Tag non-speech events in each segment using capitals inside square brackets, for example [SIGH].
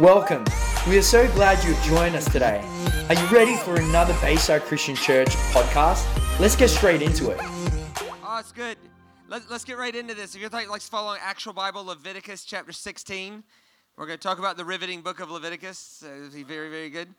Welcome. We are so glad you've joined us today. Are you ready for another Bayside Christian Church podcast? Let's get straight into it. Oh, it's good. Let, us get right into this. If you're like following actual Bible, Leviticus chapter 16, we're going to talk about the riveting book of Leviticus. So it'll be very, very good.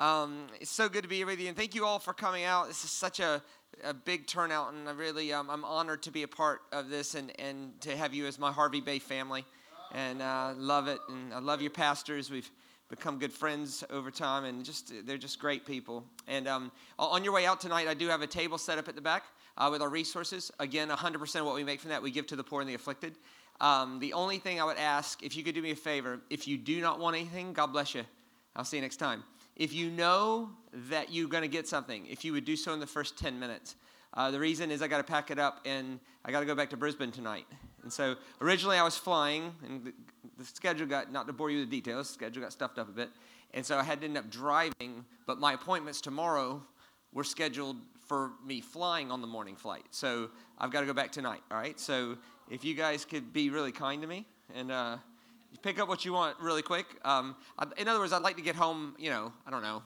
Um, it's so good to be with you, and thank you all for coming out. This is such a, a big turnout, and I really, um, I'm honored to be a part of this and, and to have you as my Hervey Bay family and uh, love it. And I love your pastors. We've become good friends over time, and just they're just great people. And um, on your way out tonight, I do have a table set up at the back uh, with our resources. Again, 100% of what we make from that we give to the poor and the afflicted. Um, the only thing I would ask, if you could do me a favor, if you do not want anything, God bless you. I'll see you next time. If you know that you're going to get something, if you would do so in the first 10 minutes. Uh, the reason is I got to pack it up and I got to go back to Brisbane tonight. And so originally I was flying, and the, the schedule got, not to bore you with the details, the schedule got stuffed up a bit. And so I had to end up driving, but my appointments tomorrow were scheduled for me flying on the morning flight. So I've got to go back tonight, all right? So if you guys could be really kind to me and uh, pick up what you want really quick. Um, in other words, I'd like to get home, you know, I don't know,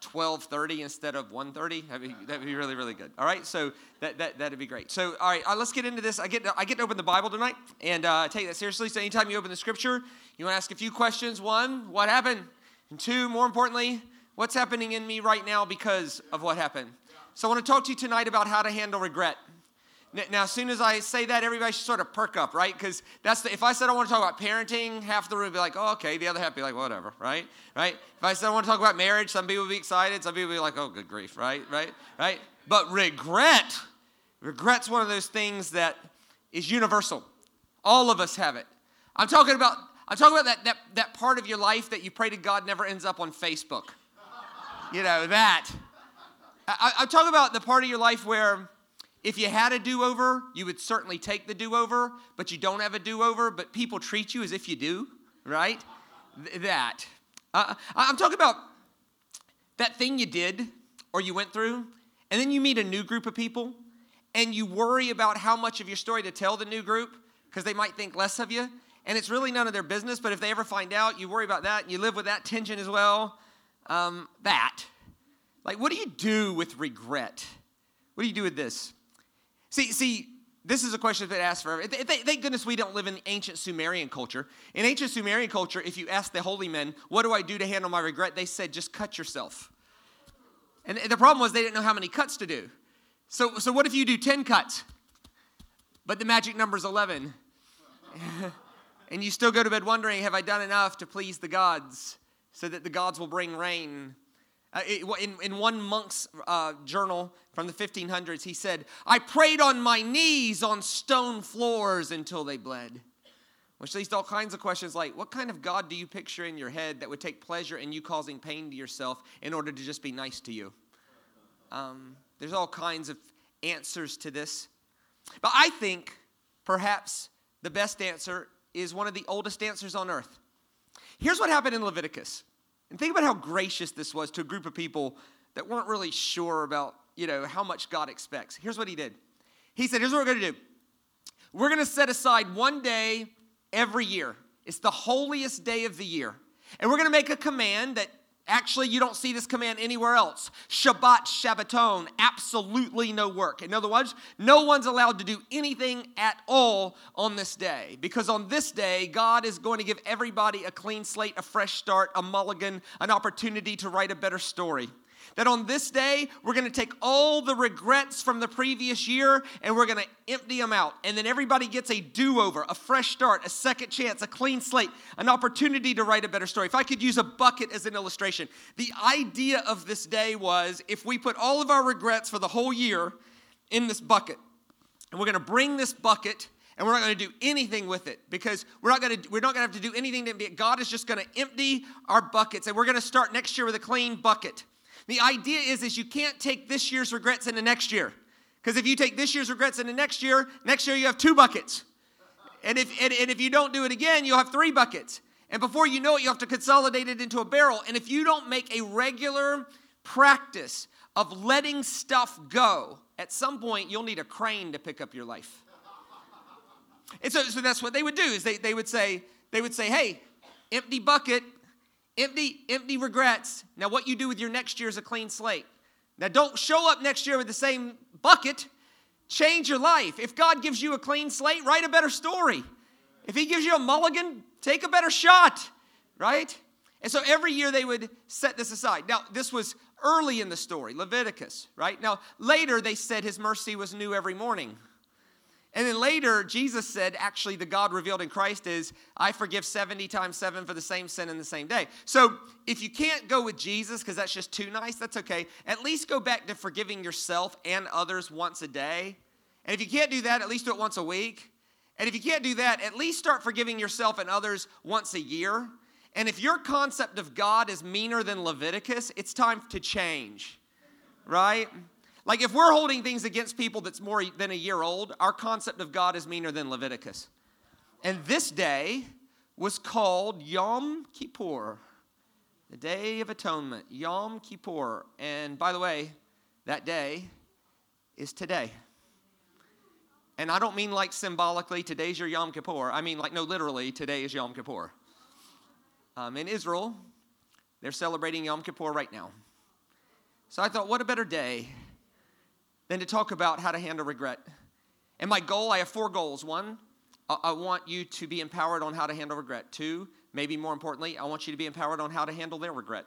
12:30 instead of 1:30. That'd be, that'd be really really good. All right, so that, that that'd be great. So all right, uh, let's get into this. I get to, I get to open the Bible tonight and uh, take that seriously. So anytime you open the Scripture, you want to ask a few questions. One, what happened? And two, more importantly, what's happening in me right now because of what happened. So I want to talk to you tonight about how to handle regret. Now, as soon as I say that, everybody should sort of perk up, right? Because that's the, if I said I want to talk about parenting, half the room would be like, oh, okay. The other half would be like, whatever, right? Right? If I said I want to talk about marriage, some people would be excited. Some people would be like, oh, good grief, right? Right? Right? But regret, regret's one of those things that is universal. All of us have it. I'm talking about, I'm talking about that, that, that part of your life that you pray to God never ends up on Facebook. You know, that. I, I'm talking about the part of your life where if you had a do over, you would certainly take the do over, but you don't have a do over, but people treat you as if you do, right? Th- that. Uh, I'm talking about that thing you did or you went through, and then you meet a new group of people, and you worry about how much of your story to tell the new group because they might think less of you, and it's really none of their business, but if they ever find out, you worry about that, and you live with that tension as well. Um, that. Like, what do you do with regret? What do you do with this? See, see, this is a question that's been asked for. Thank goodness we don't live in ancient Sumerian culture. In ancient Sumerian culture, if you ask the holy men, "What do I do to handle my regret?" they said, "Just cut yourself." And the problem was they didn't know how many cuts to do. So, so what if you do ten cuts, but the magic number is eleven, [LAUGHS] and you still go to bed wondering, "Have I done enough to please the gods, so that the gods will bring rain?" Uh, in, in one monk's uh, journal from the 1500s, he said, I prayed on my knees on stone floors until they bled. Which leads to all kinds of questions like, what kind of God do you picture in your head that would take pleasure in you causing pain to yourself in order to just be nice to you? Um, there's all kinds of answers to this. But I think perhaps the best answer is one of the oldest answers on earth. Here's what happened in Leviticus. And think about how gracious this was to a group of people that weren't really sure about, you know, how much God expects. Here's what he did. He said, here's what we're going to do. We're going to set aside one day every year. It's the holiest day of the year. And we're going to make a command that Actually, you don't see this command anywhere else. Shabbat, Shabbaton, absolutely no work. In other words, no one's allowed to do anything at all on this day. Because on this day, God is going to give everybody a clean slate, a fresh start, a mulligan, an opportunity to write a better story. That on this day, we're going to take all the regrets from the previous year and we're going to empty them out. And then everybody gets a do over, a fresh start, a second chance, a clean slate, an opportunity to write a better story. If I could use a bucket as an illustration, the idea of this day was if we put all of our regrets for the whole year in this bucket, and we're going to bring this bucket and we're not going to do anything with it because we're not going to we're not going to have to do anything to empty it. God is just going to empty our buckets and we're going to start next year with a clean bucket. The idea is, is you can't take this year's regrets into next year. Because if you take this year's regrets into next year, next year you have two buckets. And if, and, and if you don't do it again, you'll have three buckets. And before you know it, you have to consolidate it into a barrel. And if you don't make a regular practice of letting stuff go, at some point you'll need a crane to pick up your life. And so, so that's what they would do is they, they would say, they would say, hey, empty bucket, Empty, empty regrets. Now, what you do with your next year is a clean slate. Now, don't show up next year with the same bucket. Change your life. If God gives you a clean slate, write a better story. If He gives you a mulligan, take a better shot, right? And so every year they would set this aside. Now, this was early in the story, Leviticus, right? Now, later they said His mercy was new every morning. And then later, Jesus said, actually, the God revealed in Christ is, I forgive 70 times 7 for the same sin in the same day. So if you can't go with Jesus because that's just too nice, that's okay. At least go back to forgiving yourself and others once a day. And if you can't do that, at least do it once a week. And if you can't do that, at least start forgiving yourself and others once a year. And if your concept of God is meaner than Leviticus, it's time to change, right? Like if we're holding things against people that's more than a year old, our concept of God is meaner than Leviticus. And this day was called Yom Kippur, the Day of Atonement, Yom Kippur. And by the way, that day is today. And I don't mean like symbolically, today's your Yom Kippur. I mean like, no, literally, today is Yom Kippur. Um, in Israel, they're celebrating Yom Kippur right now. So I thought, what a better day than to talk about how to handle regret. And my goal, I have four goals. One, I want you to be empowered on how to handle regret. Two, maybe more importantly, I want you to be empowered on how to handle their regret.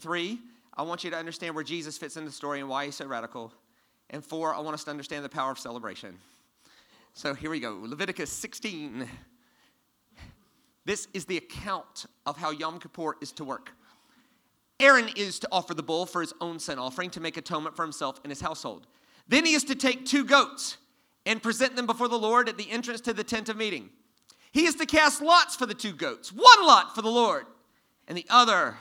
Three, I want you to understand where Jesus fits in the story and why he's so radical. And four, I want us to understand the power of celebration. So here we go Leviticus 16. This is the account of how Yom Kippur is to work. Aaron is to offer the bull for his own sin offering to make atonement for himself and his household. Then he is to take two goats and present them before the Lord at the entrance to the tent of meeting. He is to cast lots for the two goats, one lot for the Lord, and the other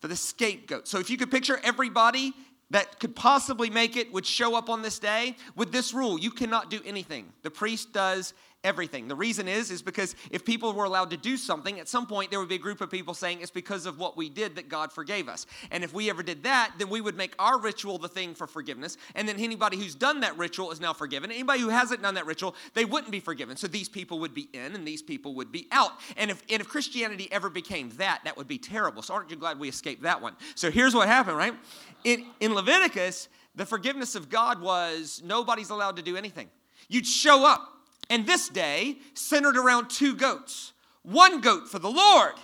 for the scapegoat. So if you could picture everybody that could possibly make it would show up on this day with this rule you cannot do anything. The priest does everything. The reason is is because if people were allowed to do something, at some point there would be a group of people saying it's because of what we did that God forgave us. And if we ever did that, then we would make our ritual the thing for forgiveness. And then anybody who's done that ritual is now forgiven. Anybody who hasn't done that ritual, they wouldn't be forgiven. So these people would be in and these people would be out. And if and if Christianity ever became that, that would be terrible. So aren't you glad we escaped that one? So here's what happened, right? In in Leviticus, the forgiveness of God was nobody's allowed to do anything. You'd show up and this day centered around two goats one goat for the Lord,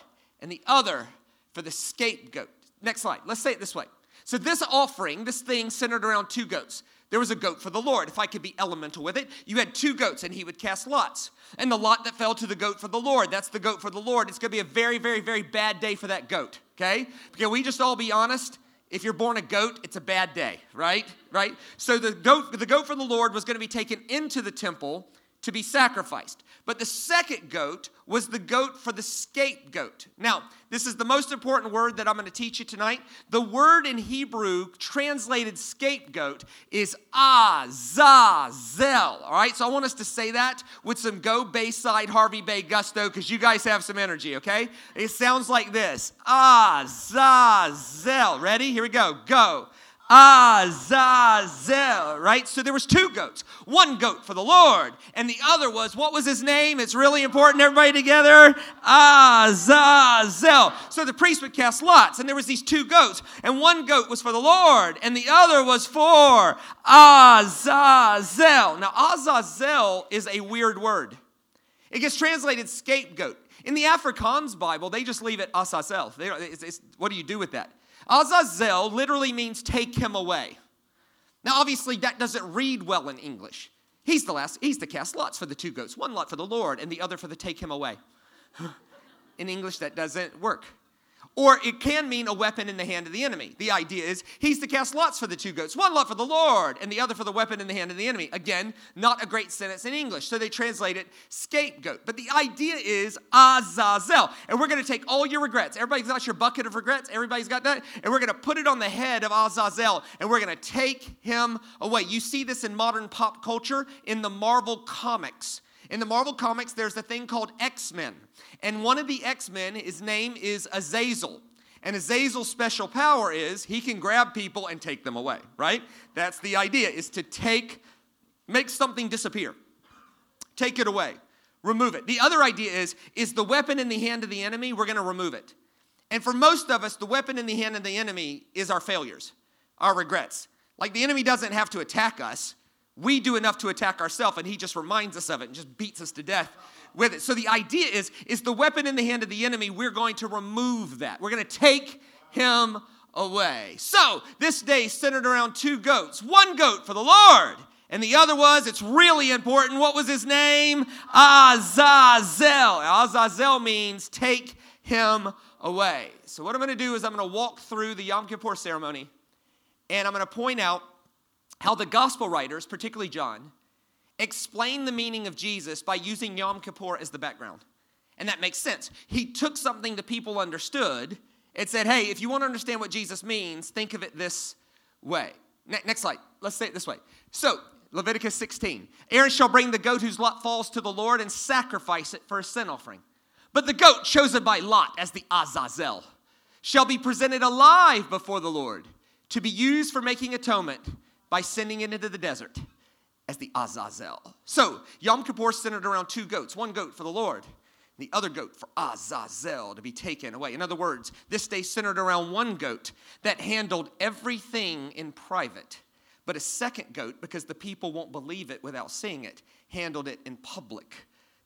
and the other for the scapegoat. Next slide. Let's say it this way. So, this offering, this thing centered around two goats. There was a goat for the Lord. If I could be elemental with it, you had two goats, and he would cast lots. And the lot that fell to the goat for the Lord, that's the goat for the Lord. It's going to be a very, very, very bad day for that goat, okay? Can we just all be honest? If you're born a goat, it's a bad day, right? Right? So the goat, the goat for the Lord was going to be taken into the temple to be sacrificed. But the second goat was the goat for the scapegoat. Now, this is the most important word that I'm going to teach you tonight. The word in Hebrew translated scapegoat is azazel. All right, so I want us to say that with some go Bayside Hervey Bay gusto because you guys have some energy, okay? It sounds like this azazel. Ready? Here we go. Go. Azazel, right? So there was two goats. One goat for the Lord, and the other was what was his name? It's really important everybody together. Azazel. So the priest would cast lots, and there was these two goats, and one goat was for the Lord, and the other was for Azazel. Now Azazel is a weird word. It gets translated scapegoat. In the Afrikaans Bible, they just leave it Azazel. what do you do with that? Azazel literally means take him away. Now, obviously, that doesn't read well in English. He's the last, he's the cast lots for the two goats, one lot for the Lord and the other for the take him away. [LAUGHS] in English, that doesn't work. Or it can mean a weapon in the hand of the enemy. The idea is he's to cast lots for the two goats, one lot for the Lord, and the other for the weapon in the hand of the enemy. Again, not a great sentence in English, so they translate it scapegoat. But the idea is Azazel. And we're going to take all your regrets. Everybody's got your bucket of regrets. Everybody's got that. And we're going to put it on the head of Azazel, and we're going to take him away. You see this in modern pop culture in the Marvel comics. In the Marvel comics, there's a thing called X Men. And one of the X Men, his name is Azazel. And Azazel's special power is he can grab people and take them away, right? That's the idea, is to take, make something disappear. Take it away. Remove it. The other idea is, is the weapon in the hand of the enemy, we're gonna remove it. And for most of us, the weapon in the hand of the enemy is our failures, our regrets. Like the enemy doesn't have to attack us. We do enough to attack ourselves, and he just reminds us of it and just beats us to death with it. So the idea is, is the weapon in the hand of the enemy, we're going to remove that. We're going to take him away. So this day centered around two goats. One goat for the Lord, and the other was, it's really important. What was his name? Azazel. Azazel means take him away. So what I'm going to do is I'm going to walk through the Yom Kippur ceremony, and I'm going to point out how the gospel writers, particularly John, explain the meaning of Jesus by using Yom Kippur as the background. And that makes sense. He took something that people understood and said, hey, if you want to understand what Jesus means, think of it this way. Ne- next slide. Let's say it this way. So, Leviticus 16 Aaron shall bring the goat whose lot falls to the Lord and sacrifice it for a sin offering. But the goat chosen by Lot as the Azazel shall be presented alive before the Lord to be used for making atonement by sending it into the desert as the Azazel. So, Yom Kippur centered around two goats one goat for the Lord, the other goat for Azazel to be taken away. In other words, this day centered around one goat that handled everything in private, but a second goat, because the people won't believe it without seeing it, handled it in public.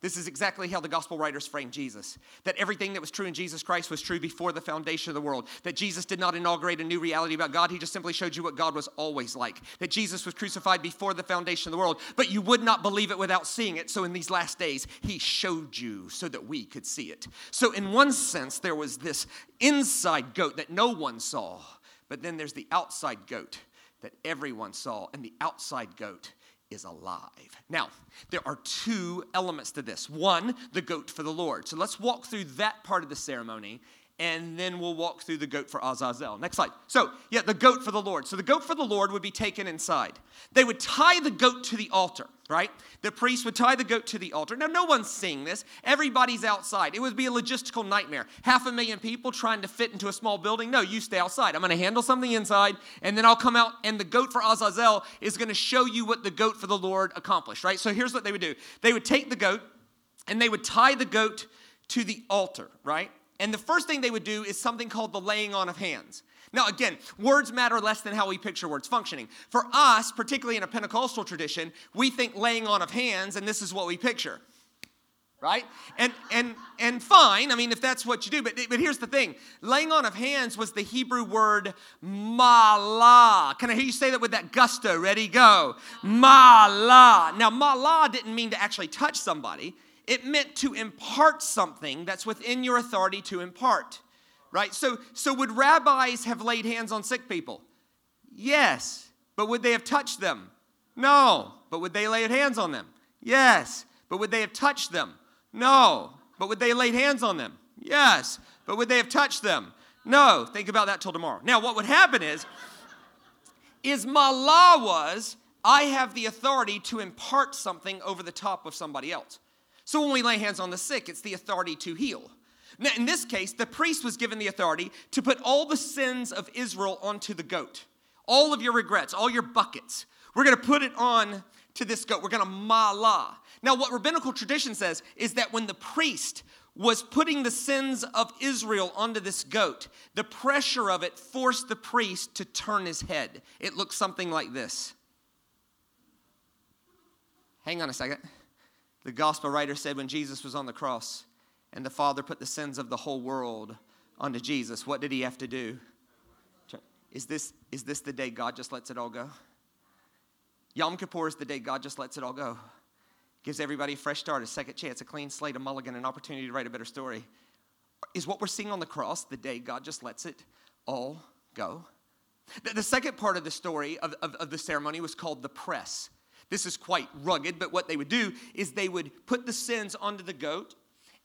This is exactly how the gospel writers framed Jesus. That everything that was true in Jesus Christ was true before the foundation of the world. That Jesus did not inaugurate a new reality about God, He just simply showed you what God was always like. That Jesus was crucified before the foundation of the world, but you would not believe it without seeing it. So in these last days, He showed you so that we could see it. So, in one sense, there was this inside goat that no one saw, but then there's the outside goat that everyone saw, and the outside goat is alive. Now, there are two elements to this. One, the goat for the Lord. So let's walk through that part of the ceremony and then we'll walk through the goat for Azazel. Next slide. So, yeah, the goat for the Lord. So, the goat for the Lord would be taken inside. They would tie the goat to the altar, right? The priest would tie the goat to the altar. Now, no one's seeing this. Everybody's outside. It would be a logistical nightmare. Half a million people trying to fit into a small building. No, you stay outside. I'm going to handle something inside, and then I'll come out, and the goat for Azazel is going to show you what the goat for the Lord accomplished, right? So, here's what they would do they would take the goat, and they would tie the goat to the altar, right? And the first thing they would do is something called the laying on of hands. Now, again, words matter less than how we picture words functioning. For us, particularly in a Pentecostal tradition, we think laying on of hands, and this is what we picture. Right? And and and fine, I mean, if that's what you do, but, but here's the thing laying on of hands was the Hebrew word malah. Can I hear you say that with that gusto? Ready, go. Malah. Now, malah didn't mean to actually touch somebody, it meant to impart something that's within your authority to impart. Right? So, so would rabbis have laid hands on sick people? Yes. But would they have touched them? No. But would they lay hands on them? Yes. But would they have touched them? No. But would they laid hands on them? Yes. But would they have touched them? No. Think about that till tomorrow. Now, what would happen is, is malah was, I have the authority to impart something over the top of somebody else. So when we lay hands on the sick, it's the authority to heal. Now, in this case, the priest was given the authority to put all the sins of Israel onto the goat. All of your regrets, all your buckets. We're going to put it on to this goat. We're going to malah. Now, what rabbinical tradition says is that when the priest was putting the sins of Israel onto this goat, the pressure of it forced the priest to turn his head. It looks something like this. Hang on a second. The gospel writer said when Jesus was on the cross and the Father put the sins of the whole world onto Jesus, what did he have to do? Is this, is this the day God just lets it all go? Yom Kippur is the day God just lets it all go. Gives everybody a fresh start, a second chance, a clean slate, a mulligan, an opportunity to write a better story. Is what we're seeing on the cross the day God just lets it all go? The, the second part of the story of, of, of the ceremony was called the press. This is quite rugged, but what they would do is they would put the sins onto the goat,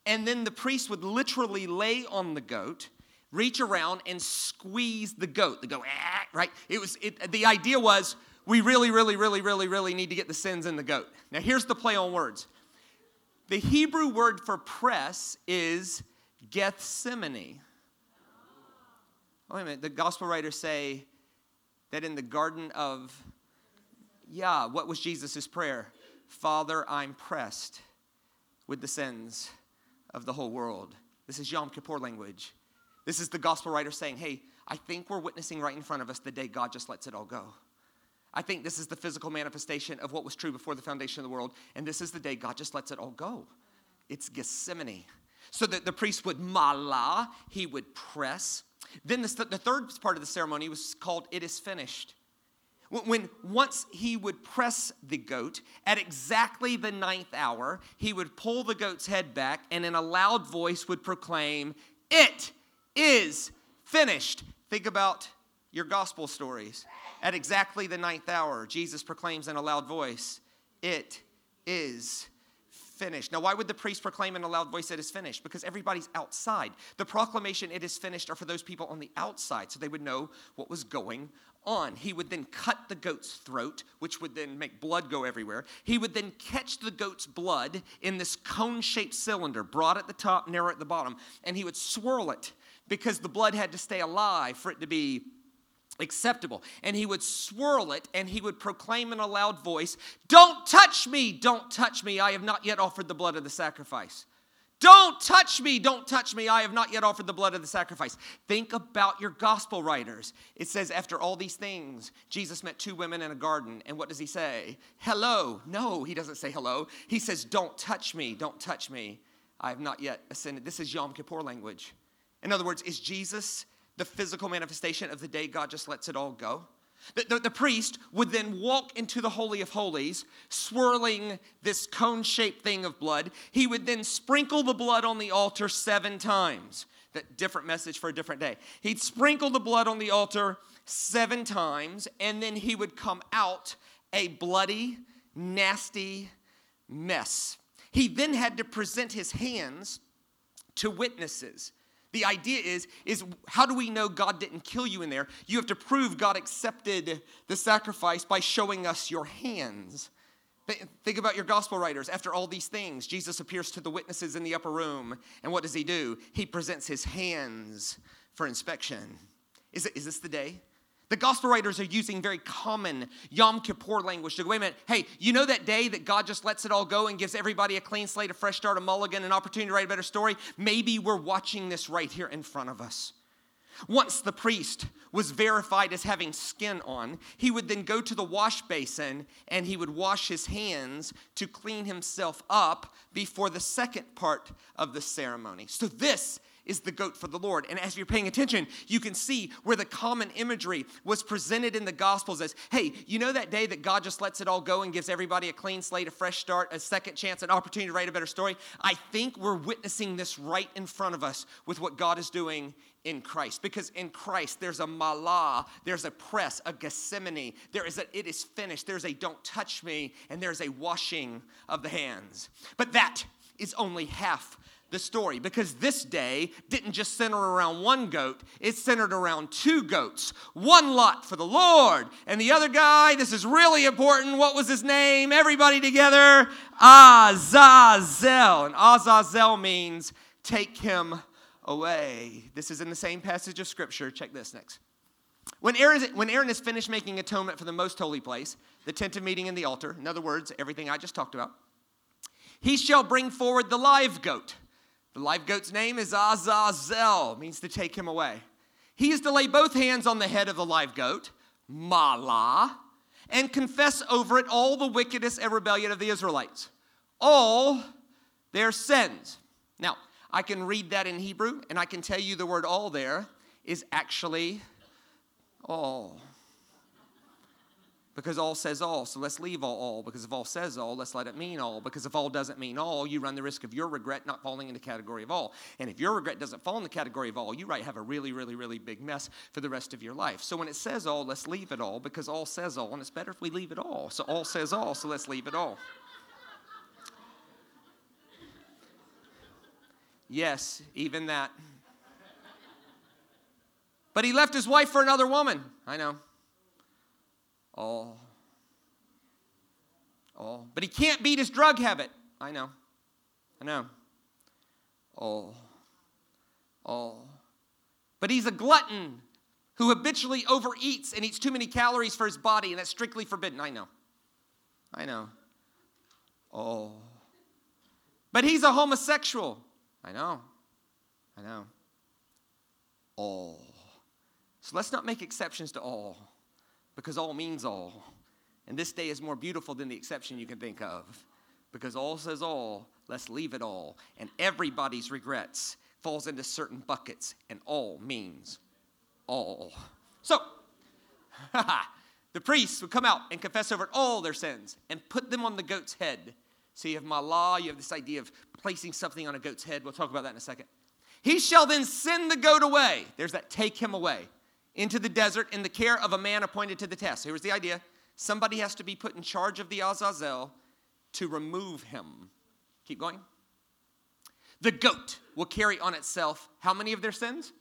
and then the priest would literally lay on the goat, reach around and squeeze the goat. The goat, ah, right? It was it, the idea was we really, really, really, really, really need to get the sins in the goat. Now here's the play on words. The Hebrew word for press is Gethsemane. Wait a minute. The gospel writers say that in the Garden of yeah, what was Jesus' prayer? Father, I'm pressed with the sins of the whole world. This is Yom Kippur language. This is the gospel writer saying, hey, I think we're witnessing right in front of us the day God just lets it all go. I think this is the physical manifestation of what was true before the foundation of the world, and this is the day God just lets it all go. It's Gethsemane. So that the priest would mala, he would press. Then the, the third part of the ceremony was called It is finished. When once he would press the goat at exactly the ninth hour, he would pull the goat's head back and in a loud voice would proclaim, It is finished. Think about your gospel stories. At exactly the ninth hour, Jesus proclaims in a loud voice, It is finished. Now, why would the priest proclaim in a loud voice, It is finished? Because everybody's outside. The proclamation, It is finished, are for those people on the outside, so they would know what was going on. He would then cut the goat's throat, which would then make blood go everywhere. He would then catch the goat's blood in this cone shaped cylinder, broad at the top, narrow at the bottom, and he would swirl it because the blood had to stay alive for it to be acceptable. And he would swirl it and he would proclaim in a loud voice, Don't touch me, don't touch me. I have not yet offered the blood of the sacrifice. Don't touch me, don't touch me. I have not yet offered the blood of the sacrifice. Think about your gospel writers. It says, after all these things, Jesus met two women in a garden. And what does he say? Hello. No, he doesn't say hello. He says, Don't touch me, don't touch me. I have not yet ascended. This is Yom Kippur language. In other words, is Jesus the physical manifestation of the day God just lets it all go? The, the, the, priest would then walk into the Holy of Holies, swirling this cone shaped thing of blood. He would then sprinkle the blood on the altar seven times. That different message for a different day. He'd sprinkle the blood on the altar seven times, and then he would come out a bloody, nasty mess. He then had to present his hands to witnesses the idea is, is how do we know God didn't kill you in there? You have to prove God accepted the sacrifice by showing us your hands. Think about your gospel writers. After all these things, Jesus appears to the witnesses in the upper room. And what does he do? He presents his hands for inspection. Is, it, is this the day? The gospel writers are using very common Yom Kippur language to go, wait a minute, hey, you know that day that God just lets it all go and gives everybody a clean slate, a fresh start, a mulligan, an opportunity to write a better story? Maybe we're watching this right here in front of us. Once the priest was verified as having skin on, he would then go to the wash basin and he would wash his hands to clean himself up before the second part of the ceremony. So, this is the goat for the Lord. And as you're paying attention, you can see where the common imagery was presented in the Gospels as hey, you know that day that God just lets it all go and gives everybody a clean slate, a fresh start, a second chance, an opportunity to write a better story? I think we're witnessing this right in front of us with what God is doing in Christ. Because in Christ, there's a malah, there's a press, a Gethsemane, there is a it is finished, there's a don't touch me, and there's a washing of the hands. But that is only half the story because this day didn't just center around one goat, it centered around two goats. One lot for the Lord, and the other guy, this is really important. What was his name? Everybody together Azazel. And Azazel means take him away. This is in the same passage of Scripture. Check this next. When Aaron, when Aaron is finished making atonement for the most holy place, the tent of meeting and the altar, in other words, everything I just talked about, he shall bring forward the live goat the live goat's name is Azazel, means to take him away. He is to lay both hands on the head of the live goat, Mala, and confess over it all the wickedness and rebellion of the Israelites, all their sins. Now, I can read that in Hebrew, and I can tell you the word all there is actually all because all says all. So let's leave all, all. Because if all says all, let's let it mean all. Because if all doesn't mean all, you run the risk of your regret not falling in the category of all. And if your regret doesn't fall in the category of all, you might have a really, really, really big mess for the rest of your life. So when it says all, let's leave it all because all says all. And it's better if we leave it all. So all says all, so let's leave it all. Yes, even that. But he left his wife for another woman. I know all. All. But he can't beat his drug habit. I know. I know. Oh. Oh. But he's a glutton who habitually overeats and eats too many calories for his body, and that's strictly forbidden. I know. I know. Oh. But he's a homosexual. I know. I know. all. So let's not make exceptions to all because all means all. And this day is more beautiful than the exception you can think of because all says all, let's leave it all. And everybody's regrets falls into certain buckets, and all means all. So, [LAUGHS] the priests would come out and confess over all their sins and put them on the goat's head. So you have malah, you have this idea of placing something on a goat's head. We'll talk about that in a second. He shall then send the goat away. There's that take him away into the desert in the care of a man appointed to the test. Here's the idea somebody has to be put in charge of the Azazel to remove him. Keep going. The goat will carry on itself how many of their sins?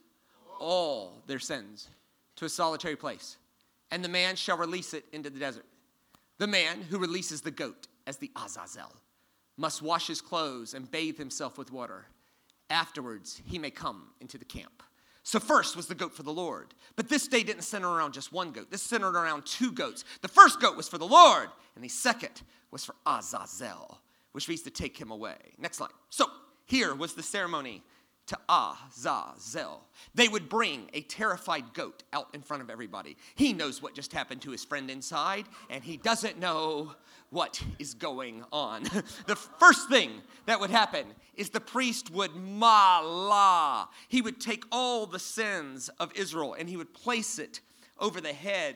All their sins to a solitary place. And the man shall release it into the desert. The man who releases the goat as the Azazel must wash his clothes and bathe himself with water. Afterwards, he may come into the camp. So, first was the goat for the Lord. But this day didn't center around just one goat. This centered around two goats. The first goat was for the Lord, and the second was for Azazel, which means to take him away. Next slide. So, here was the ceremony to Azazel. They would bring a terrified goat out in front of everybody. He knows what just happened to his friend inside, and he doesn't know what is going on. [LAUGHS] the first thing that would happen is the priest would mala. He would take all the sins of Israel and he would place it over the head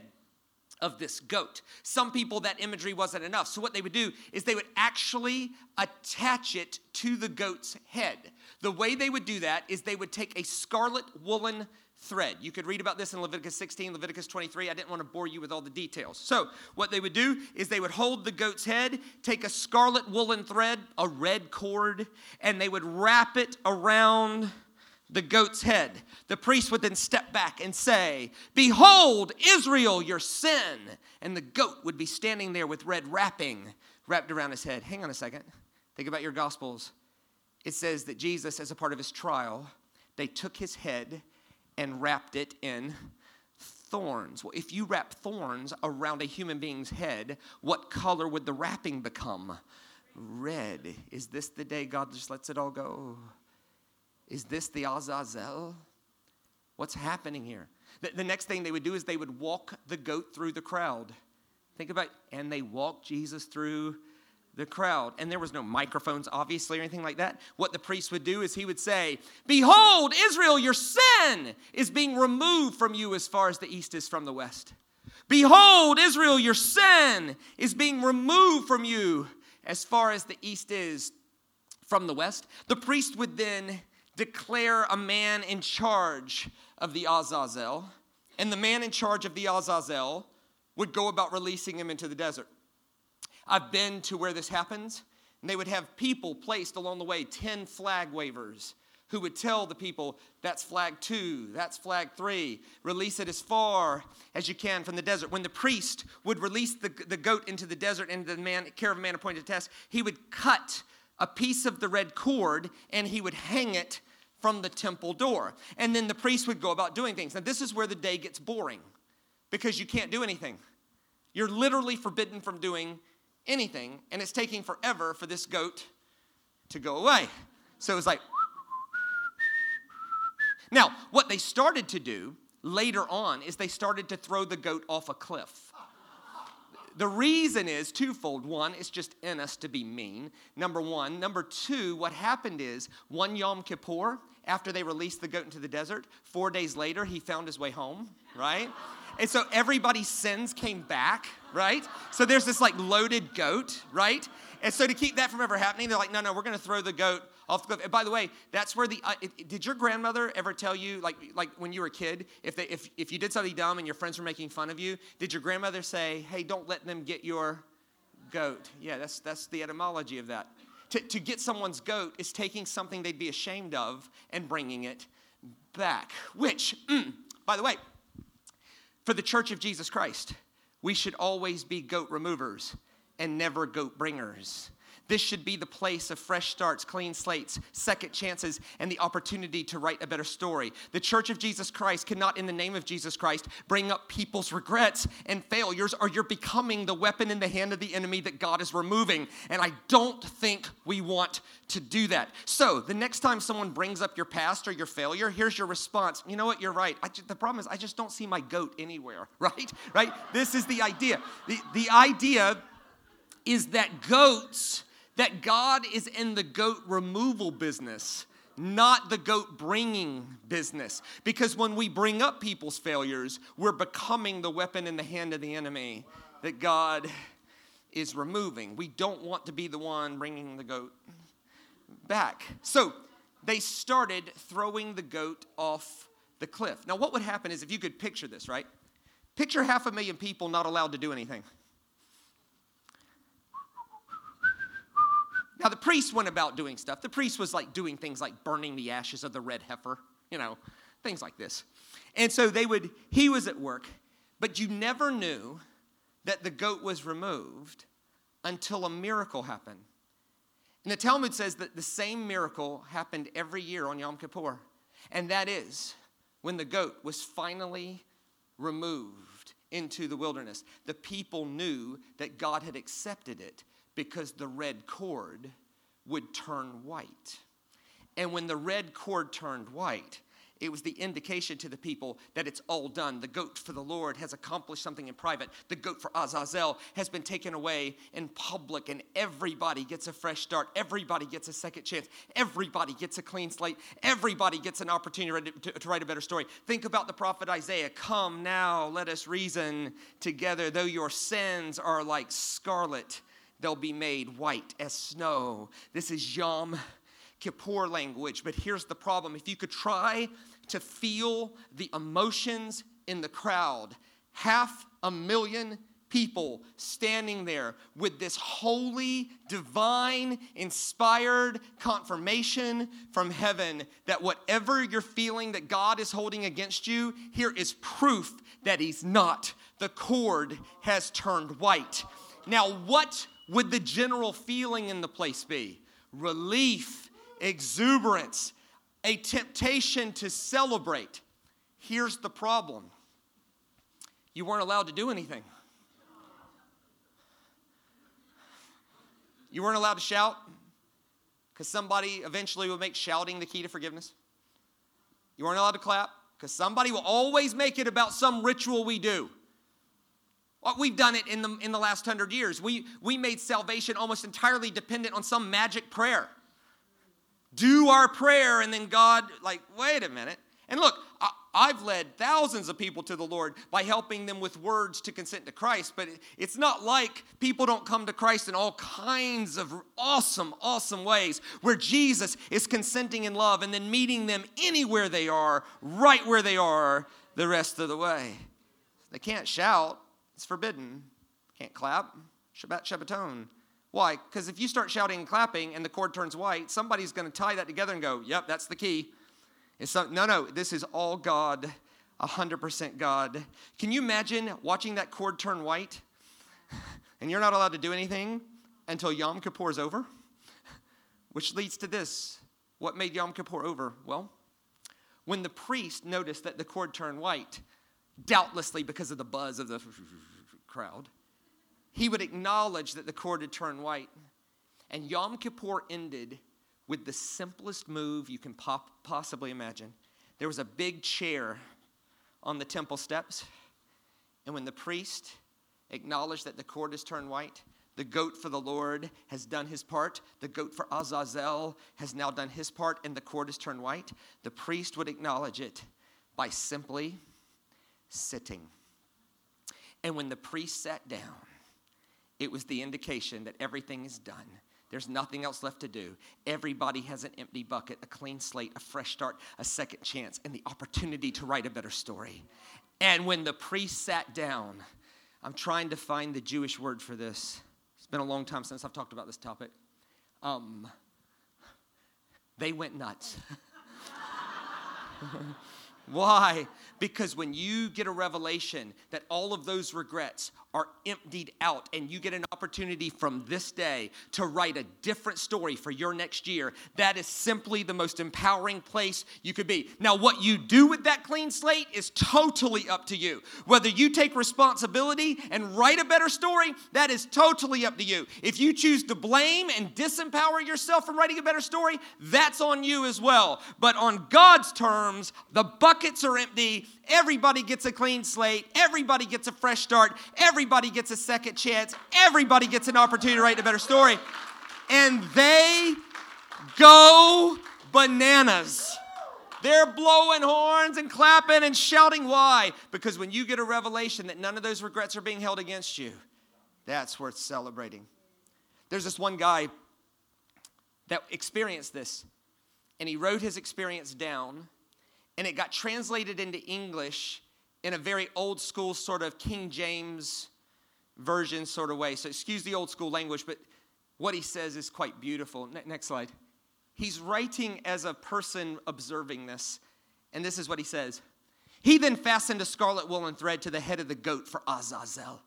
of this goat. Some people, that imagery wasn't enough. So, what they would do is they would actually attach it to the goat's head. The way they would do that is they would take a scarlet woolen thread. You could read about this in Leviticus 16, Leviticus 23. I didn't want to bore you with all the details. So, what they would do is they would hold the goat's head, take a scarlet woolen thread, a red cord, and they would wrap it around the goat's head. The priest would then step back and say, Behold, Israel, your sin. And the goat would be standing there with red wrapping wrapped around his head. Hang on a second. Think about your gospels. It says that Jesus, as a part of his trial, they took his head and wrapped it in thorns. Well, if you wrap thorns around a human being's head, what color would the wrapping become? Red. Is this the day God just lets it all go? Is this the Azazel? What's happening here? The, the, next thing they would do is they would walk the goat through the crowd. Think about, and they walked Jesus through the crowd. And there was no microphones, obviously, or anything like that. What the priest would do is he would say, Behold, Israel, your sin is being removed from you as far as the east is from the west. Behold, Israel, your sin is being removed from you as far as the east is from the west. The priest would then declare a man in charge of the Azazel, and the man in charge of the Azazel would go about releasing him into the desert. I've been to where this happens, and they would have people placed along the way, 10 flag wavers, who would tell the people, that's flag two, that's flag three, release it as far as you can from the desert. When the priest would release the, the goat into the desert and the man, care of a man appointed to test, he would cut a piece of the red cord and he would hang it from the temple door. And then the priest would go about doing things. Now, this is where the day gets boring because you can't do anything. You're literally forbidden from doing anything, and it's taking forever for this goat to go away. So it was like. Now, what they started to do later on is they started to throw the goat off a cliff. The reason is twofold. One, it's just in us to be mean. Number one. Number two, what happened is one Yom Kippur, after they released the goat into the desert, four days later, he found his way home, right? And so everybody's sins came back, right? So there's this like loaded goat, right? And so to keep that from ever happening, they're like, no, no, we're to throw the goat off the cliff. And by the way, that's where the uh, it, did your grandmother ever tell you, like, like when you were a kid, if they if if you did something dumb and your friends were making fun of you, did your grandmother say, hey, don't let them get your goat? Yeah, that's that's the etymology of that. To, to get someone's goat is taking something they'd be ashamed of and bringing it back. Which, mm, by the way, for the church of Jesus Christ, we should always be goat removers and never goat bringers. This should be the place of fresh starts, clean slates, second chances, and the opportunity to write a better story. The Church of Jesus Christ cannot, in the name of Jesus Christ, bring up people's regrets and failures, or you're becoming the weapon in the hand of the enemy that God is removing. And I don't think we want to do that. So, the next time someone brings up your past or your failure, here's your response. You know what? You're right. the problem is, I just don't see my goat anywhere, [LAUGHS] right? Right? This is the idea. The, the idea is that goats that God is in the goat removal business, not the goat bringing business. Because when we bring up people's failures, we're becoming the weapon in the hand of the enemy that God is removing. We don't want to be the one bringing the goat back. So they started throwing the goat off the cliff. Now, what would happen is if you could picture this, right? Picture half a million people not allowed to do anything. Now, the priest went about doing stuff. The priest was like doing things like burning the ashes of the red heifer, you know, things like this. And so they would, he was at work, but you never knew that the goat was removed until a miracle happened. And the Talmud says that the same miracle happened every year on Yom Kippur. And that is when the goat was finally removed into the wilderness. The people knew that God had accepted it because the red cord would turn white. And when the red cord turned white, it was the indication to the people that it's all done. The goat for the Lord has accomplished something in private. The goat for Azazel has been taken away in public, and everybody gets a fresh start. Everybody gets a second chance. Everybody gets a clean slate. Everybody gets an opportunity to, to, to write a better story. Think about the prophet Isaiah Come now, let us reason together. Though your sins are like scarlet, they'll be made white as snow. This is Yom Kippur language, but here's the problem. If you could try to feel the emotions in the crowd, half a million people standing there with this holy, divine, inspired confirmation from heaven that whatever you're feeling that God is holding against you, here is proof that He's not. The cord has turned white. Now, what would the general feeling in the place be? Relief, exuberance, a temptation to celebrate. Here's the problem you weren't allowed to do anything. You weren't allowed to shout because somebody eventually will make shouting the key to forgiveness. You weren't allowed to clap because somebody will always make it about some ritual we do. Uh, we've done it in the, in the last hundred years. We, we made salvation almost entirely dependent on some magic prayer. Do our prayer, and then God, like, wait a minute. And look, I, I've led thousands of people to the Lord by helping them with words to consent to Christ, but it's not like people don't come to Christ in all kinds of awesome, awesome ways where Jesus is consenting in love and then meeting them anywhere they are, right where they are, the rest of the way. They can't shout, it's forbidden. Can't clap. Shabbat Shabbaton. Why? Because if you start shouting and clapping and the cord turns white, somebody's going to tie that together and go, yep, that's the key. It's so, no, no, this is all God, 100% God. Can you imagine watching that cord turn white [LAUGHS] and you're not allowed to do anything until Yom Kippur is over? [LAUGHS] Which leads to this. What made Yom Kippur over? Well, when the priest noticed that the cord turned white, doubtlessly because of the buzz of the crowd, he would acknowledge that the cord had turned white. And Yom Kippur ended with the simplest move you can pop, possibly imagine. There was a big chair on the temple steps, and when the priest acknowledged that the cord has turned white, the goat for the Lord has done his part. The goat for Azazel has now done his part, and the cord has turned white. The priest would acknowledge it by simply sitting. And when the priest sat down, it was the indication that everything is done. There's nothing else left to do. Everybody has an empty bucket, a clean slate, a fresh start, a second chance, and the opportunity to write a better story. And when the priest sat down, I'm trying to find the Jewish word for this. It's been a long time since I've talked about this topic. Um, they went nuts. [LAUGHS] Why? Because when you get a revelation that all of those regrets are emptied out and you get an opportunity from this day to write a different story for your next year, that is simply the most empowering place you could be. Now, what you do with that clean slate is totally up to you. Whether you take responsibility and write a better story, that is totally up to you. If you choose to blame and disempower yourself from writing a better story, that's on you as well. But on God's terms, the buckets are empty Everybody gets a clean slate. Everybody gets a fresh start. Everybody gets a second chance. Everybody gets an opportunity to write a better story. And they go bananas. They're blowing horns and clapping and shouting. Why? Because when you get a revelation that none of those regrets are being held against you, that's worth celebrating. There's this one guy that experienced this, and he wrote his experience down and it got translated into English in a very old school sort of King James version sort of way. So excuse the old school language, but what he says is quite beautiful. Ne- next slide. He's writing as a person observing this, and this is what he says. He then fastened a scarlet woolen thread to the head of the goat for Azazel,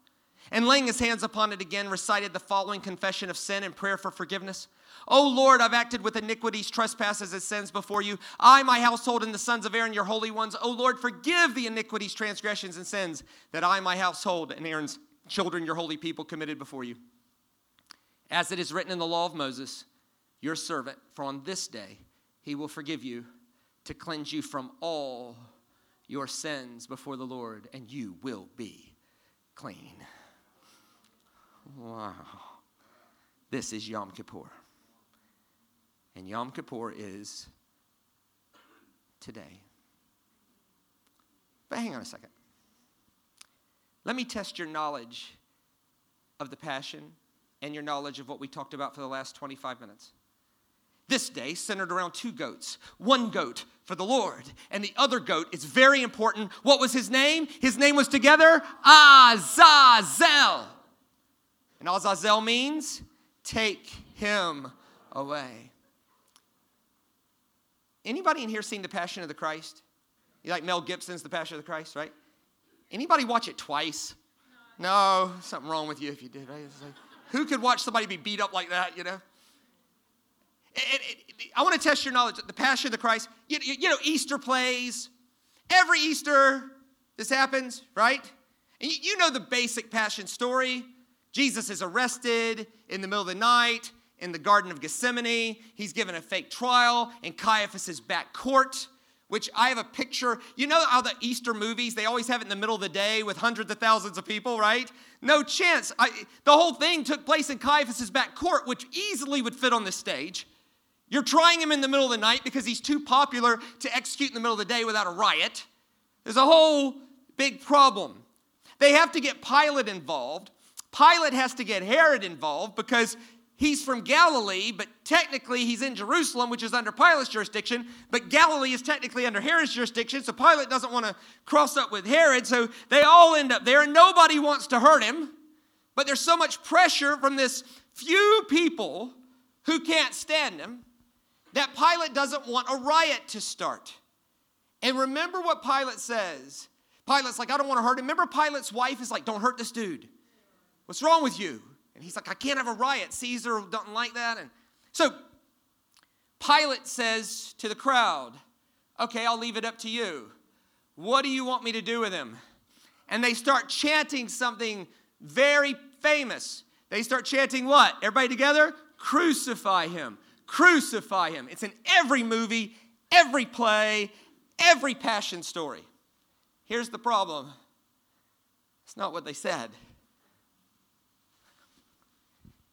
and laying his hands upon it again, recited the following confession of sin and prayer for forgiveness. Oh Lord, I've acted with iniquities, trespasses, and sins before you. I, my household, and the sons of Aaron, your holy ones. Oh Lord, forgive the iniquities, transgressions, and sins that I, my household, and Aaron's children, your holy people, committed before you. As it is written in the law of Moses, your servant, for on this day he will forgive you to cleanse you from all your sins before the Lord, and you will be clean. Wow. This is Yom Kippur. And Yom Kippur is today. But hang on a second. Let me test your knowledge of the Passion and your knowledge of what we talked about for the last 25 minutes. This day centered around two goats. One goat for the Lord, and the other goat is very important. What was his name? His name was together Azazel. And Azazel means take him away. Anybody in here seen The Passion of the Christ? You like Mel Gibson's The Passion of the Christ, right? Anybody watch it twice? No, something wrong with you if you did, right? Like, who could watch somebody be beat up like that, you know? It, it, it, I want to test your knowledge. The Passion of the Christ, you, you know, Easter plays. Every Easter, this happens, right? And you, you know the basic Passion story. Jesus is arrested in the middle of the night in the Garden of Gethsemane. He's given a fake trial in Caiaphas's back court, which I have a picture. You know how the Easter movies, they always have it in the middle of the day with hundreds of thousands of people, right? No chance. I, the whole thing took place in Caiaphas's back court, which easily would fit on this stage. You're trying him in the middle of the night because he's too popular to execute in the middle of the day without a riot. There's a whole big problem. They have to get Pilate involved. Pilate has to get Herod involved because he's from Galilee, but technically he's in Jerusalem, which is under Pilate's jurisdiction. But Galilee is technically under Herod's jurisdiction, so Pilate doesn't want to cross up with Herod. So they all end up there, and nobody wants to hurt him. But there's so much pressure from this few people who can't stand him that Pilate doesn't want a riot to start. And remember what Pilate says. Pilate's like, I don't want to hurt him. Remember, Pilate's wife is like, Don't hurt this dude. What's wrong with you? And he's like, I can't have a riot. Caesar doesn't like that. And so Pilate says to the crowd, Okay, I'll leave it up to you. What do you want me to do with him? And they start chanting something very famous. They start chanting what? Everybody together? Crucify him. Crucify him. It's in every movie, every play, every passion story. Here's the problem it's not what they said.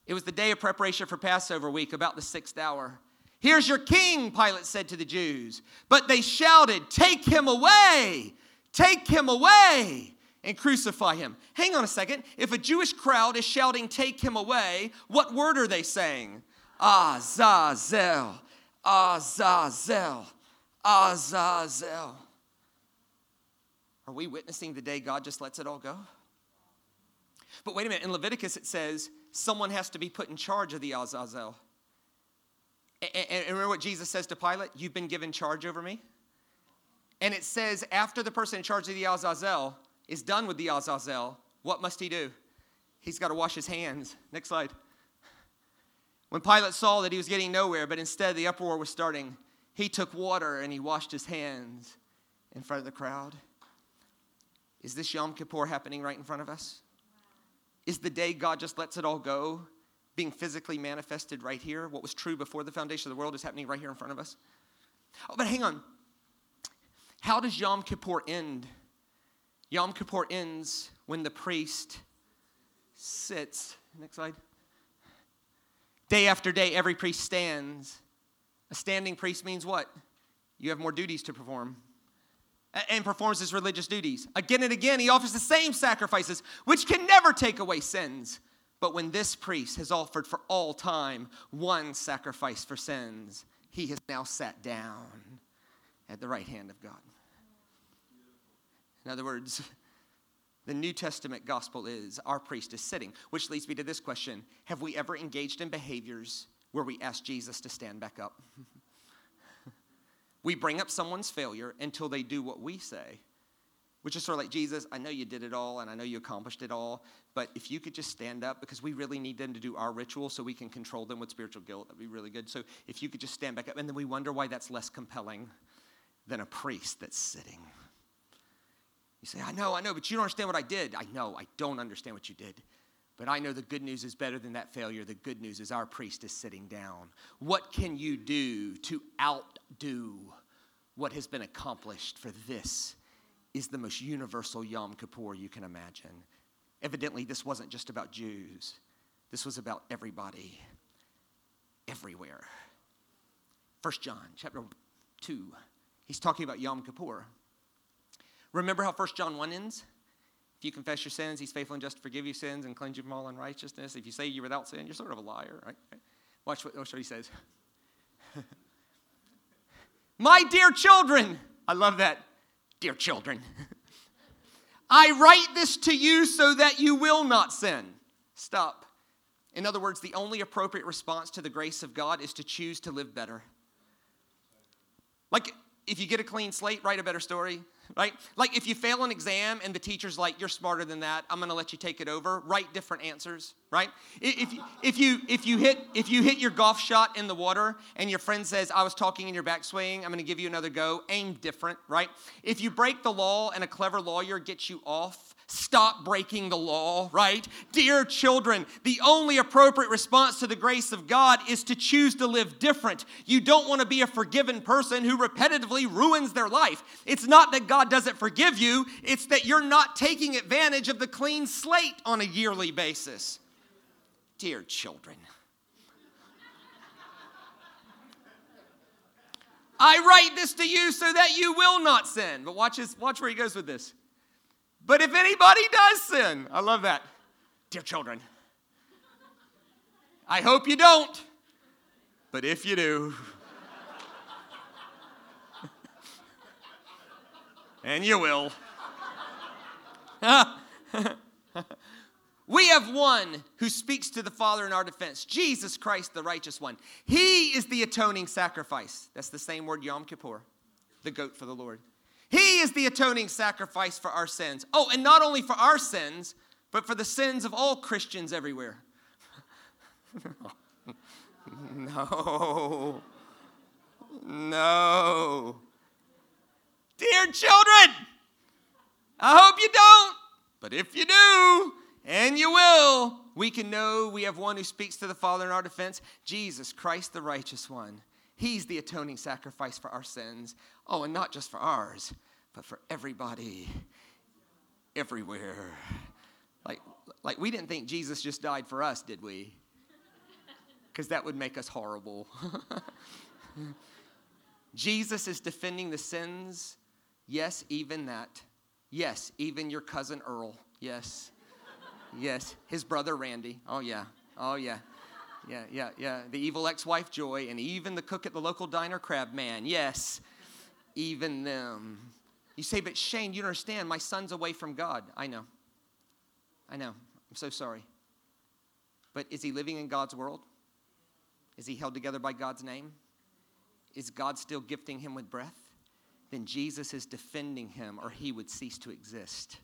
It was the day of preparation for Passover week, about the sixth hour. Here's your king, Pilate said to the Jews. But they shouted, Take him away! Take him away! And crucify him. Hang on a second. If a Jewish crowd is shouting, Take him away, what word are they saying? Azazel, Azazel, Azazel. Are we witnessing the day God just lets it all go? But wait a minute, in Leviticus it says, someone has to be put in charge of the Azazel. And remember what Jesus says to Pilate? You've been given charge over me. And it says, after the person in charge of the Azazel is done with the Azazel, what must he do? He's got to wash his hands. Next slide. When Pilate saw that he was getting nowhere, but instead the uproar was starting, he took water and he washed his hands in front of the crowd. Is this Yom Kippur happening right in front of us? Is the day God just lets it all go being physically manifested right here? What was true before the foundation of the world is happening right here in front of us? Oh, but hang on. How does Yom Kippur end? Yom Kippur ends when the priest sits. Next slide. Day after day, every priest stands. A standing priest means what? You have more duties to perform and performs his religious duties. Again and again, he offers the same sacrifices, which can never take away sins. But when this priest has offered for all time one sacrifice for sins, he has now sat down at the right hand of God. In other words, the New Testament gospel is our priest is sitting, which leads me to this question Have we ever engaged in behaviors where we ask Jesus to stand back up? [LAUGHS] we bring up someone's failure until they do what we say, which is sort of like Jesus, I know you did it all and I know you accomplished it all, but if you could just stand up, because we really need them to do our ritual so we can control them with spiritual guilt, that'd be really good. So if you could just stand back up, and then we wonder why that's less compelling than a priest that's sitting. You say, I know, I know, but you don't understand what I did. I know, I don't understand what you did. But I know the good news is better than that failure. The good news is our priest is sitting down. What can you do to outdo what has been accomplished? For this is the most universal Yom Kippur you can imagine. Evidently, this wasn't just about Jews, this was about everybody, everywhere. First John chapter 2, he's talking about Yom Kippur. Remember how 1 John 1 ends? If you confess your sins, he's faithful and just to forgive you sins and cleanse you from all unrighteousness. If you say you're without sin, you're sort of a liar, right? Watch what, watch what he says. [LAUGHS] My dear children, I love that. Dear children, [LAUGHS] I write this to you so that you will not sin. Stop. In other words, the only appropriate response to the grace of God is to choose to live better. Like, if you get a clean slate, write a better story right? Like if you fail an exam and the teacher's like, "You're smarter than that. I'm to let you take it over." Write different answers, right? If if you if you hit if you hit your golf shot in the water and your friend says, "I was talking in your backswing. I'm to give you another go." Aim different, right? If you break the law and a clever lawyer gets you off, Stop breaking the law, right? Dear children, the only appropriate response to the grace of God is to choose to live different. You don't want to be a forgiven person who repetitively ruins their life. It's not that God doesn't forgive you, it's that you're not taking advantage of the clean slate on a yearly basis. Dear children, I write this to you so that you will not sin. But watch, his, watch where he goes with this. But if anybody does sin, I love that. Dear children, I hope you don't, but if you do, [LAUGHS] and you will, [LAUGHS] we have one who speaks to the Father in our defense Jesus Christ, the righteous one. He is the atoning sacrifice. That's the same word, Yom Kippur, the goat for the Lord. He is the atoning sacrifice for our sins. Oh, and not only for our sins, but for the sins of all Christians everywhere. [LAUGHS] no. No. Dear children, I hope you don't, but if you do, and you will, we can know we have one who speaks to the Father in our defense Jesus Christ, the righteous one. He's the atoning sacrifice for our sins. Oh, and not just for ours, but for everybody, everywhere. Like, like we didn't think Jesus just died for us, did we? Because that would make us horrible. [LAUGHS] Jesus is defending the sins. Yes, even that. Yes, even your cousin Earl. Yes. Yes. His brother Randy. Oh, yeah. Oh, yeah. Yeah, yeah, yeah. The evil ex wife Joy, and even the cook at the local diner, Crab Man. Yes, even them. You say, but Shane, you don't understand. My son's away from God. I know. I know. I'm so sorry. But is he living in God's world? Is he held together by God's name? Is God still gifting him with breath? then Jesus is defending him or he would cease to exist.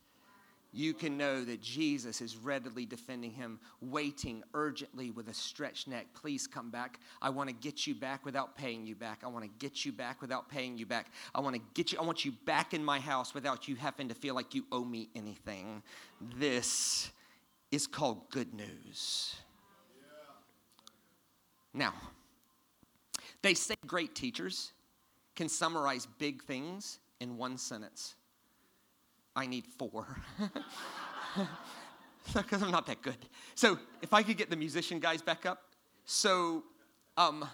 You can know that Jesus is readily defending him, waiting urgently with a stretched neck. Please come back. I want to get you back without paying you back. I want to get you back without paying you back. I want to get you, I want you back in my house without you having to feel like you owe me anything. This is called good news. Now, they say great teachers can summarize big things in one sentence. I need four. [LAUGHS] Because I'm not that good. So, if I could get the musician guys back up. So, um,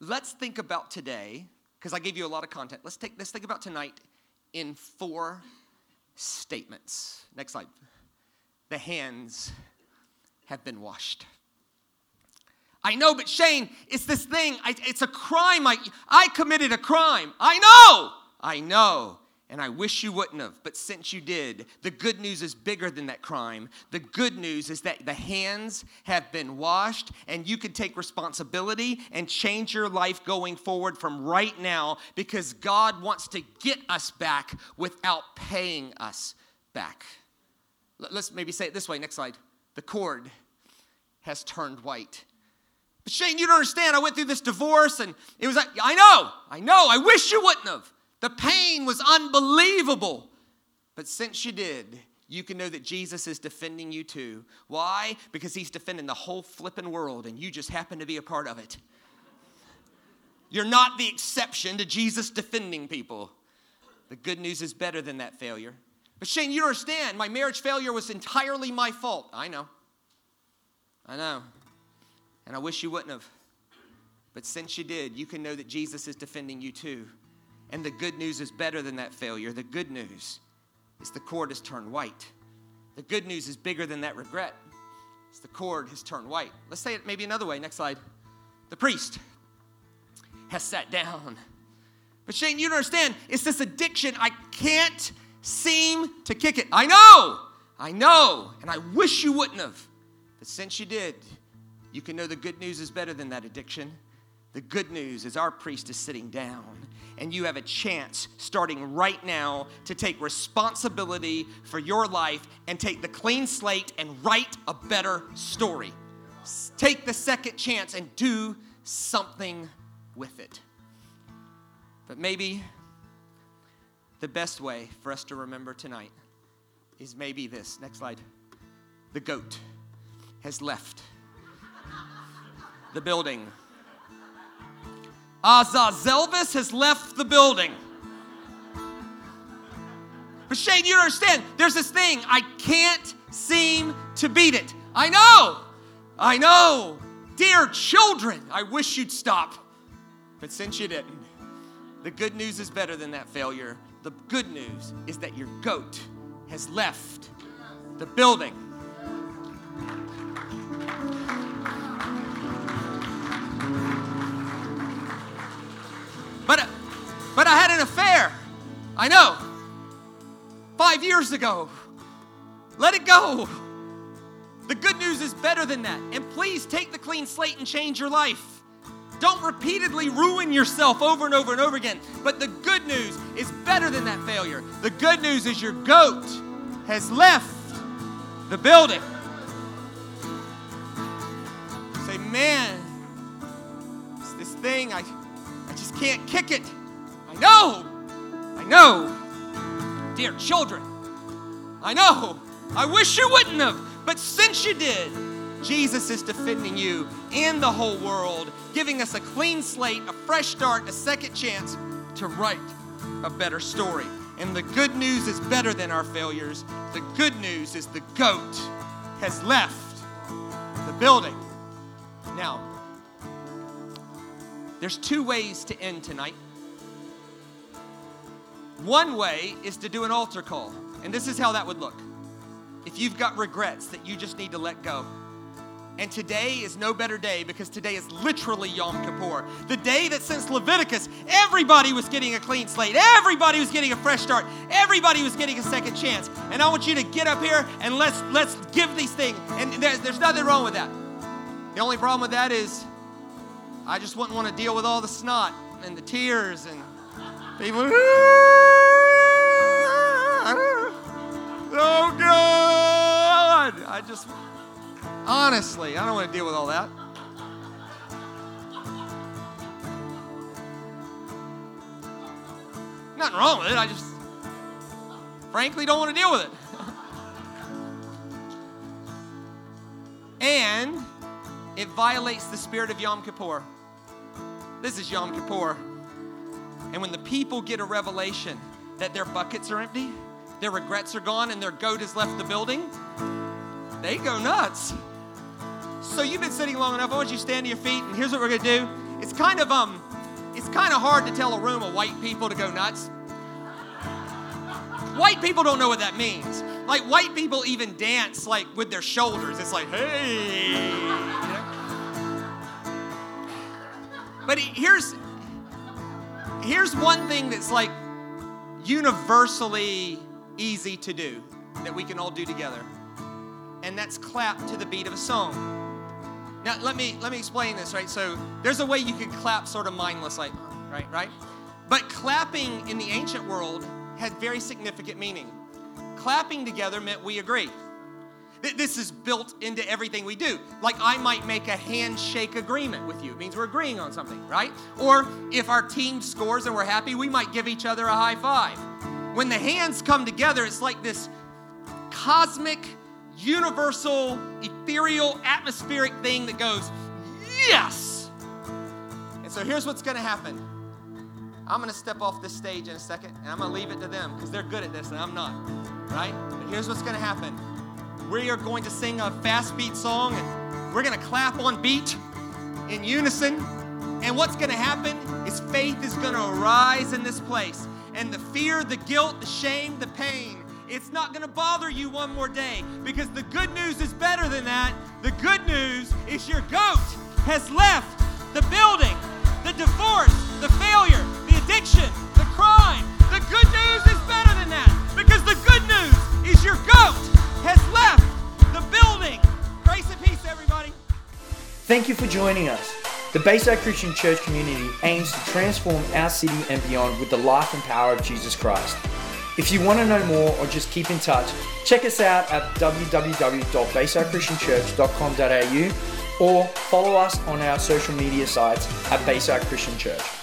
let's think about today, because I gave you a lot of content. Let's, take, let's think about tonight in four statements. Next slide. The hands have been washed. I know, but Shane, it's this thing. I, it's a crime. I, I committed a crime. I know. I know. And I wish you wouldn't have, but since you did, the good news is bigger than that crime. The good news is that the hands have been washed, and you can take responsibility and change your life going forward from right now because God wants to get us back without paying us back. Let's maybe say it this way. Next slide. The cord has turned white. But Shane, you don't understand. I went through this divorce, and it was like, I know, I know, I wish you wouldn't have. The pain was unbelievable. But since you did, you can know that Jesus is defending you too. Why? Because he's defending the whole flipping world and you just happen to be a part of it. You're not the exception to Jesus defending people. The good news is better than that failure. But Shane, you understand. My marriage failure was entirely my fault. I know. I know. And I wish you wouldn't have. But since you did, you can know that Jesus is defending you too. And the good news is better than that failure. The good news is the cord has turned white. The good news is bigger than that regret. It's the cord has turned white. Let's say it maybe another way. Next slide. The priest has sat down. But Shane, you don't understand. It's this addiction. I can't seem to kick it. I know. I know. And I wish you wouldn't have. But since you did, you can know the good news is better than that addiction. The good news is our priest is sitting down, and you have a chance starting right now to take responsibility for your life and take the clean slate and write a better story. Take the second chance and do something with it. But maybe the best way for us to remember tonight is maybe this. Next slide. The goat has left the building. Azazelvis has left the building. But Shane, you understand, there's this thing, I can't seem to beat it. I know, I know. Dear children, I wish you'd stop. But since you didn't, the good news is better than that failure. The good news is that your goat has left the building. Affair. I know. Five years ago. Let it go. The good news is better than that. And please take the clean slate and change your life. Don't repeatedly ruin yourself over and over and over again. But the good news is better than that failure. The good news is your goat has left the building. Say, man, it's this thing I I just can't kick it. I know. I know. Dear children, I know. I wish you wouldn't have. But since you did, Jesus is defending you in the whole world, giving us a clean slate, a fresh start, a second chance to write a better story. And the good news is better than our failures. The good news is the goat has left the building. Now, there's two ways to end tonight. One way is to do an altar call, and this is how that would look. If you've got regrets that you just need to let go, and today is no better day because today is literally Yom Kippur. The day that since Leviticus, everybody was getting a clean slate. Everybody was getting a fresh start. Everybody was getting a second chance. And I want you to get up here and let's let's give these things. And there's, there's nothing wrong with that. The only problem with that is I just wouldn't want to deal with all the snot and the tears and People, oh God! I just, honestly, I don't want to deal with all that. Nothing wrong with it. I just, frankly, don't want to deal with it. and it violates the spirit of Yom Kippur. This is Yom Kippur. And when the people get a revelation that their buckets are empty, their regrets are gone, and their goat has left the building, they go nuts. So you've been sitting long enough. I want you to stand to your feet, and here's what we're gonna do. It's kind of um, it's kind of hard to tell a room of white people to go nuts. White people don't know what that means. Like white people even dance like with their shoulders. It's like, hey. You know? But here's here's one thing that's like universally easy to do that we can all do together. And that's clap to the beat of a song. Now let me let me explain this, right? So there's a way you could clap sort of mindless like, right, right? But clapping in the ancient world had very significant meaning. Clapping together meant we agree. This is built into everything we do. Like I might make a handshake agreement with you. It means we're agreeing on something, right? Or if our team scores and we're happy, we might give each other a high five. When the hands come together, it's like this cosmic, universal, ethereal, atmospheric thing that goes, yes! And so here's what's gonna happen. I'm gonna step off this stage in a second and I'm gonna leave it to them because they're good at this and I'm not, right? But here's what's gonna happen we are going to sing a fast beat song and we're going to clap on beat in unison. And what's going to happen is faith is going to arise in this place. And the fear, the guilt, the shame, the pain, it's not going to bother you one more day because the good news is better than that. The good news is your goat has left the building, the divorce, the failure, the addiction, the crime. The good news is better than that because the good news is your goat has left the building. Grace and peace, everybody. Thank you for joining us. The Bayside Christian Church community aims to transform our city and beyond with the life and power of Jesus Christ. If you want to know more or just keep in touch, check us out at www.baysidechristianchurch.com.au or follow us on our social media sites at Bayside Christian Church.